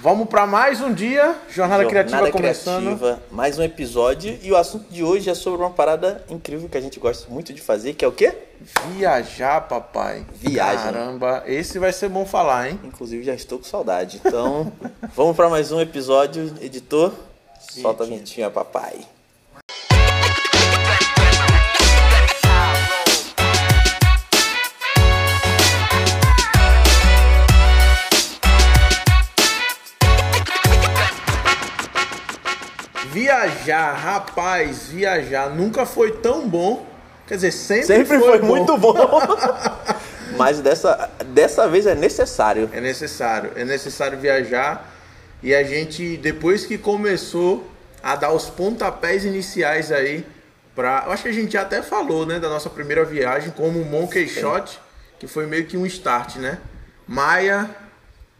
Vamos para mais um dia, Jornada, Jornada Criativa começando. Criativa, mais um episódio e o assunto de hoje é sobre uma parada incrível que a gente gosta muito de fazer, que é o quê? Viajar, papai. Viagem. Caramba, esse vai ser bom falar, hein? Inclusive já estou com saudade. Então, vamos para mais um episódio, editor. Solta a vinhetinha, papai. Viajar, rapaz, viajar nunca foi tão bom. Quer dizer, sempre, Sempre foi, foi bom. muito bom. Mas dessa, dessa vez é necessário. É necessário, é necessário viajar. E a gente, depois que começou a dar os pontapés iniciais aí, pra, eu acho que a gente já até falou, né, da nossa primeira viagem, como o Monkey Shot, que foi meio que um start, né? Maia,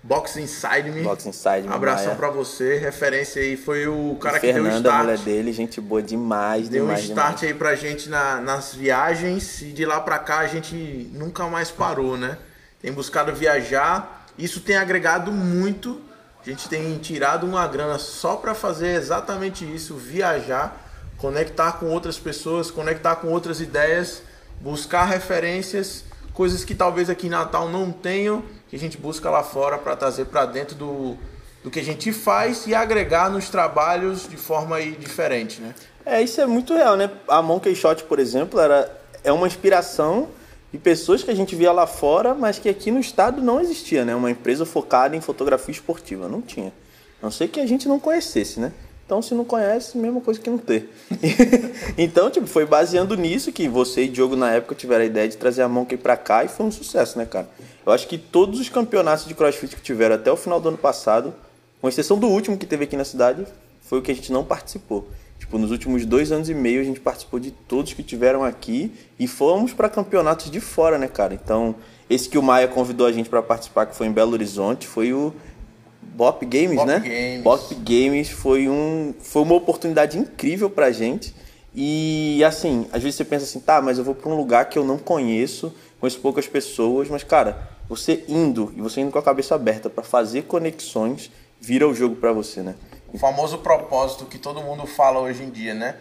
Box Inside Me. Box Inside Me, Abração Maia. pra você, referência aí, foi o cara que deu o start. mulher dele, gente boa demais, Deu um start demais. aí pra gente na- nas viagens e de lá pra cá a gente nunca mais parou, né? Tem buscado viajar, isso tem agregado muito. A gente tem tirado uma grana só pra fazer exatamente isso, viajar, conectar com outras pessoas, conectar com outras ideias, buscar referências, coisas que talvez aqui em Natal não tenham, que a gente busca lá fora pra trazer pra dentro do, do que a gente faz e agregar nos trabalhos de forma diferente, né? É, isso é muito real, né? A Monkey Shot, por exemplo, era, é uma inspiração de pessoas que a gente via lá fora, mas que aqui no estado não existia, né? Uma empresa focada em fotografia esportiva, não tinha. A não sei que a gente não conhecesse, né? Então, se não conhece, mesma coisa que não ter. então, tipo, foi baseando nisso que você e Diogo, na época, tiveram a ideia de trazer a Monkey pra cá e foi um sucesso, né, cara? Eu acho que todos os campeonatos de crossfit que tiveram até o final do ano passado, com exceção do último que teve aqui na cidade, foi o que a gente não participou. Tipo, nos últimos dois anos e meio a gente participou de todos que tiveram aqui e fomos para campeonatos de fora, né, cara? Então, esse que o Maia convidou a gente para participar, que foi em Belo Horizonte, foi o Bop Games, Bop né? Games. Bop Games foi, um, foi uma oportunidade incrível pra gente. E assim, às vezes você pensa assim, tá, mas eu vou para um lugar que eu não conheço, conheço poucas pessoas, mas cara, você indo e você indo com a cabeça aberta para fazer conexões, vira o jogo para você, né? O famoso propósito que todo mundo fala hoje em dia, né?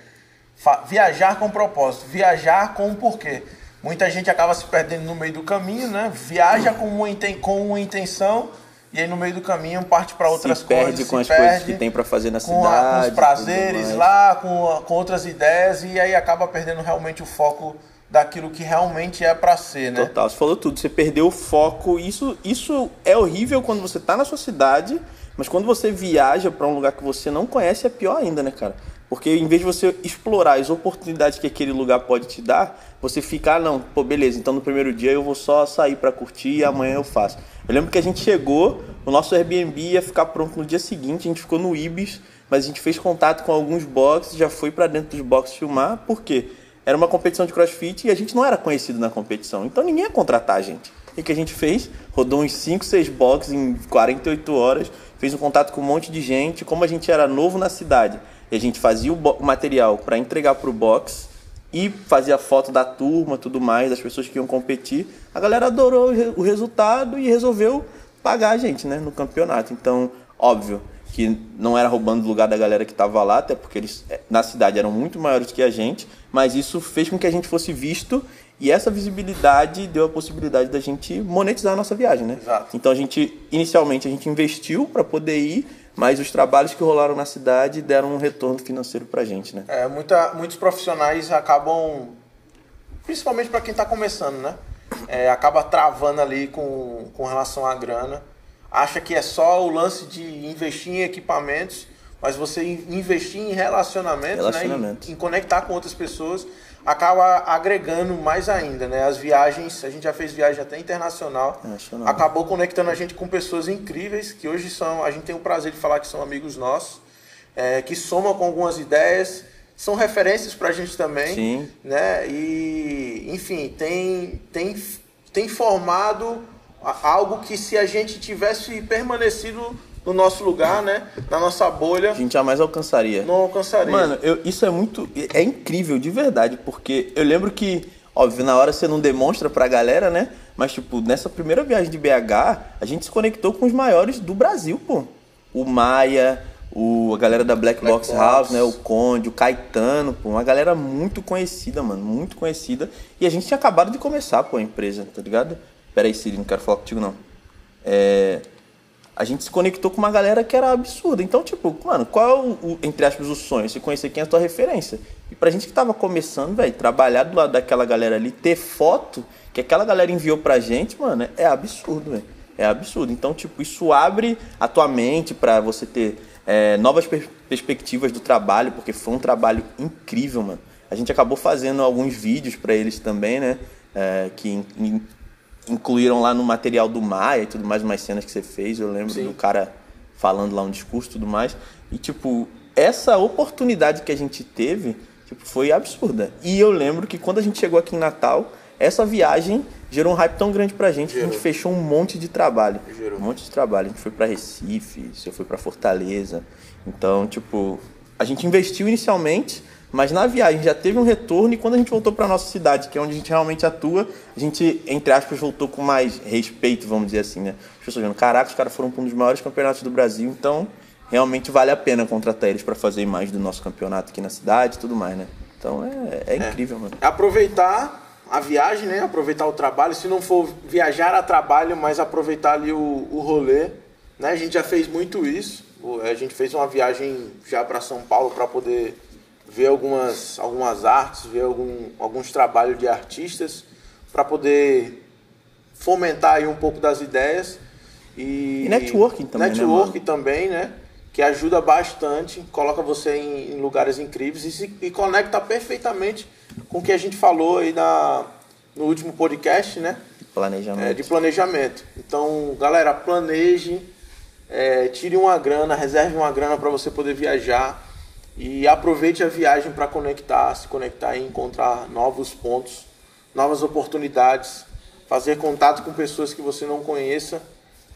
Fa- viajar com propósito, viajar com um porquê. Muita gente acaba se perdendo no meio do caminho, né? Viaja com uma, inten- com uma intenção e aí no meio do caminho parte para outras se perde coisas. com se as coisas perde que tem para fazer na com, cidade. a- com os prazeres lá, com, com outras ideias e aí acaba perdendo realmente o foco daquilo que realmente é para ser, né? Total, você falou tudo, você perdeu o foco. Isso, isso é horrível quando você tá na sua cidade, mas quando você viaja para um lugar que você não conhece é pior ainda, né, cara? Porque em vez de você explorar as oportunidades que aquele lugar pode te dar, você fica, ah, não, pô, beleza, então no primeiro dia eu vou só sair para curtir e amanhã eu faço. Eu lembro que a gente chegou, o nosso Airbnb ia ficar pronto no dia seguinte, a gente ficou no Ibis, mas a gente fez contato com alguns boxes, já foi para dentro dos boxes filmar, por quê? Era uma competição de crossfit e a gente não era conhecido na competição, então ninguém ia contratar a gente. E o que a gente fez? Rodou uns 5, 6 boxes em 48 horas, fez um contato com um monte de gente. Como a gente era novo na cidade, e a gente fazia o, o material para entregar pro box e fazia foto da turma, tudo mais, das pessoas que iam competir, a galera adorou o o resultado e resolveu pagar a gente, né, no campeonato. Então, óbvio que não era roubando o lugar da galera que estava lá, até porque eles eh, na cidade eram muito maiores que a gente, mas isso fez com que a gente fosse visto e essa visibilidade deu a possibilidade da gente monetizar a nossa viagem, né? Exato. Então a gente inicialmente a gente investiu para poder ir, mas os trabalhos que rolaram na cidade deram um retorno financeiro pra gente, né? É, muita, muitos profissionais acabam, principalmente para quem está começando, né? É, acaba travando ali com, com relação à grana. Acha que é só o lance de investir em equipamentos, mas você in- investir em relacionamentos, Relacionamentos. Né? Em, em conectar com outras pessoas, acaba agregando mais ainda, né? As viagens, a gente já fez viagem até internacional, Internacional. acabou conectando a gente com pessoas incríveis que hoje são, a gente tem o prazer de falar que são amigos nossos é, que somam com algumas ideias, são referências para a gente também, Sim. né? E enfim tem tem tem formado algo que se a gente tivesse permanecido no nosso lugar, né? Na nossa bolha, A gente jamais alcançaria. não alcançaria. Mano, eu- isso é muito. É incrível, de verdade, porque eu lembro que, óbvio, na hora você não demonstra pra galera, né? Mas, tipo, nessa primeira viagem de BH, a gente se conectou com os maiores do Brasil, pô. o Maia, o, a galera da Black, Black Box Box. House, né? O Conde, o Caetano, pô, uma galera muito conhecida, mano, muito conhecida. E a gente tinha acabado de começar, pô, a empresa, tá ligado? Pera aí, Siri, não quero falar contigo, não. É, a gente se conectou com uma galera que era absurda. Então, tipo, mano, qual é o, entre aspas, o sonho? Você conhecer quem é a tua referência. E pra gente que tava começando, velho, trabalhar do lado daquela galera ali, ter foto que aquela galera enviou pra gente, mano, é absurdo, velho. É absurdo. Então, tipo, isso abre a tua mente pra você ter é, novas per- perspectivas do trabalho, porque foi um trabalho incrível, mano. A gente acabou fazendo alguns vídeos pra eles também, né? É, que incluíram lá no material do Maia e tudo mais, umas cenas que você fez. Eu lembro Sim. do cara falando lá um discurso e tudo mais. E, tipo, essa oportunidade que a gente teve tipo, foi absurda. E eu lembro que quando a gente chegou aqui em Natal, essa viagem gerou um hype tão grande pra gente que a gente Gerou. fechou um monte de trabalho. Gerou. Um monte de trabalho. A gente foi pra Recife, você foi pra Fortaleza. Então, tipo, a gente investiu inicialmente, mas na viagem já teve um retorno e quando a gente voltou pra nossa cidade, que é onde a gente realmente atua, a gente, entre aspas, voltou com mais respeito, vamos dizer assim, né? As pessoas vendo, caraca, os caras foram pra um dos maiores campeonatos do Brasil, então realmente vale a pena contratar eles pra fazer mais do nosso campeonato aqui na cidade e tudo mais, né? Então é, é incrível, mano. aproveitar a viagem, né? Aproveitar o trabalho. Se não for viajar a trabalho, mas aproveitar ali o, o rolê, né? A gente já fez muito isso. A gente fez uma viagem já para São Paulo para poder ver algumas, algumas artes, ver algum, alguns trabalhos de artistas, para poder fomentar aí um pouco das ideias. E, E networking também, né, Networking mano? também, né? Que ajuda bastante, coloca você em, em lugares incríveis e, se, e conecta perfeitamente com o que a gente falou aí na, no último podcast, né? Planejamento. É, de planejamento. Então, galera, planeje, é, tire uma grana, reserve uma grana para você poder viajar e aproveite a viagem para conectar, se conectar e encontrar novos pontos, novas oportunidades, fazer contato com pessoas que você não conheça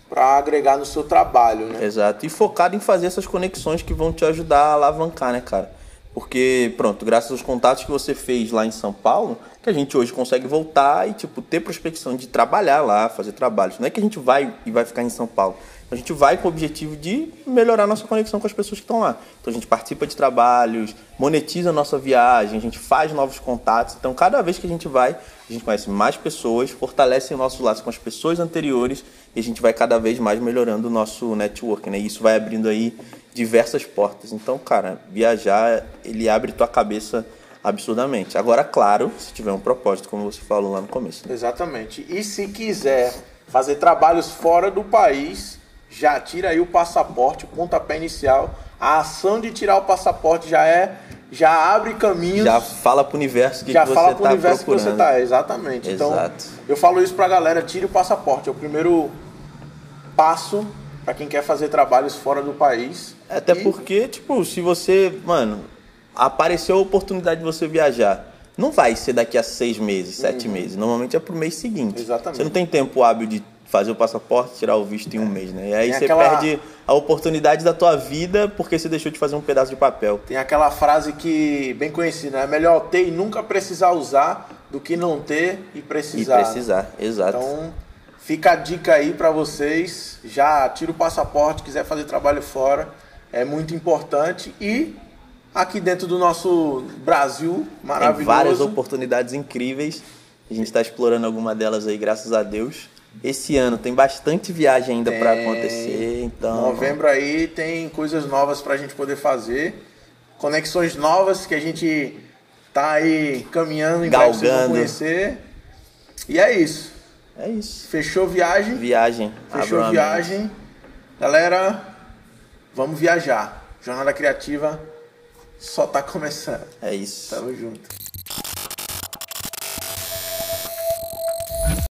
para agregar no seu trabalho, né? Exato. E focado em fazer essas conexões que vão te ajudar a alavancar, né, cara? Porque, pronto, graças aos contatos que você fez lá em São Paulo, que a gente hoje consegue voltar e, tipo, ter prospecção de trabalhar lá, fazer trabalhos. Não é que a gente vai e vai ficar em São Paulo. A gente vai com o objetivo de melhorar nossa conexão com as pessoas que estão lá. Então a gente participa de trabalhos, monetiza a nossa viagem, a gente faz novos contatos. Então cada vez que a gente vai, a gente conhece mais pessoas, fortalece o nosso laço com as pessoas anteriores e a gente vai cada vez mais melhorando o nosso network, né? E isso vai abrindo aí diversas portas. Então, cara, viajar, ele abre tua cabeça absurdamente. Agora, claro, se tiver um propósito, como você falou lá no começo. né? Exatamente. E se quiser fazer trabalhos fora do país, já tira aí o passaporte, o pontapé inicial. A ação de tirar o passaporte já é, já abre caminhos. Já fala pro universo que, já que você fala pro tá universo procurando. que você tá, exatamente. Então, Exato. eu falo isso pra galera, tire o passaporte, é o primeiro passo para quem quer fazer trabalhos fora do país. Até E- porque, tipo, se você, mano, apareceu a oportunidade de você viajar, não vai ser daqui a seis meses, sete meses. Normalmente é pro mês seguinte. Uhum. Exatamente. Você não tem tempo hábil de fazer o passaporte, tirar o visto em um mês, né? E aí Tem você aquela- perde a oportunidade da tua vida porque você deixou de fazer um pedaço de papel. Tem aquela frase que bem conhecida, né? É melhor ter e nunca precisar usar do que não ter e E precisar. precisar, exato. Então, fica a dica aí pra vocês. Já tira o passaporte, quiser fazer trabalho fora, é muito importante. E aqui dentro do nosso Brasil tem maravilhoso. várias oportunidades incríveis. A gente está explorando alguma delas aí, graças a Deus. Esse ano tem bastante viagem ainda para acontecer, então Novembro aí tem coisas novas pra gente poder fazer. Conexões novas que a gente tá aí caminhando vão Galgando. conhecer. E é isso. é isso. Fechou viagem. Viagem. Fechou viagem. Galera, vamos viajar. Jornada Criativa só tá começando. É isso. Tamo junto.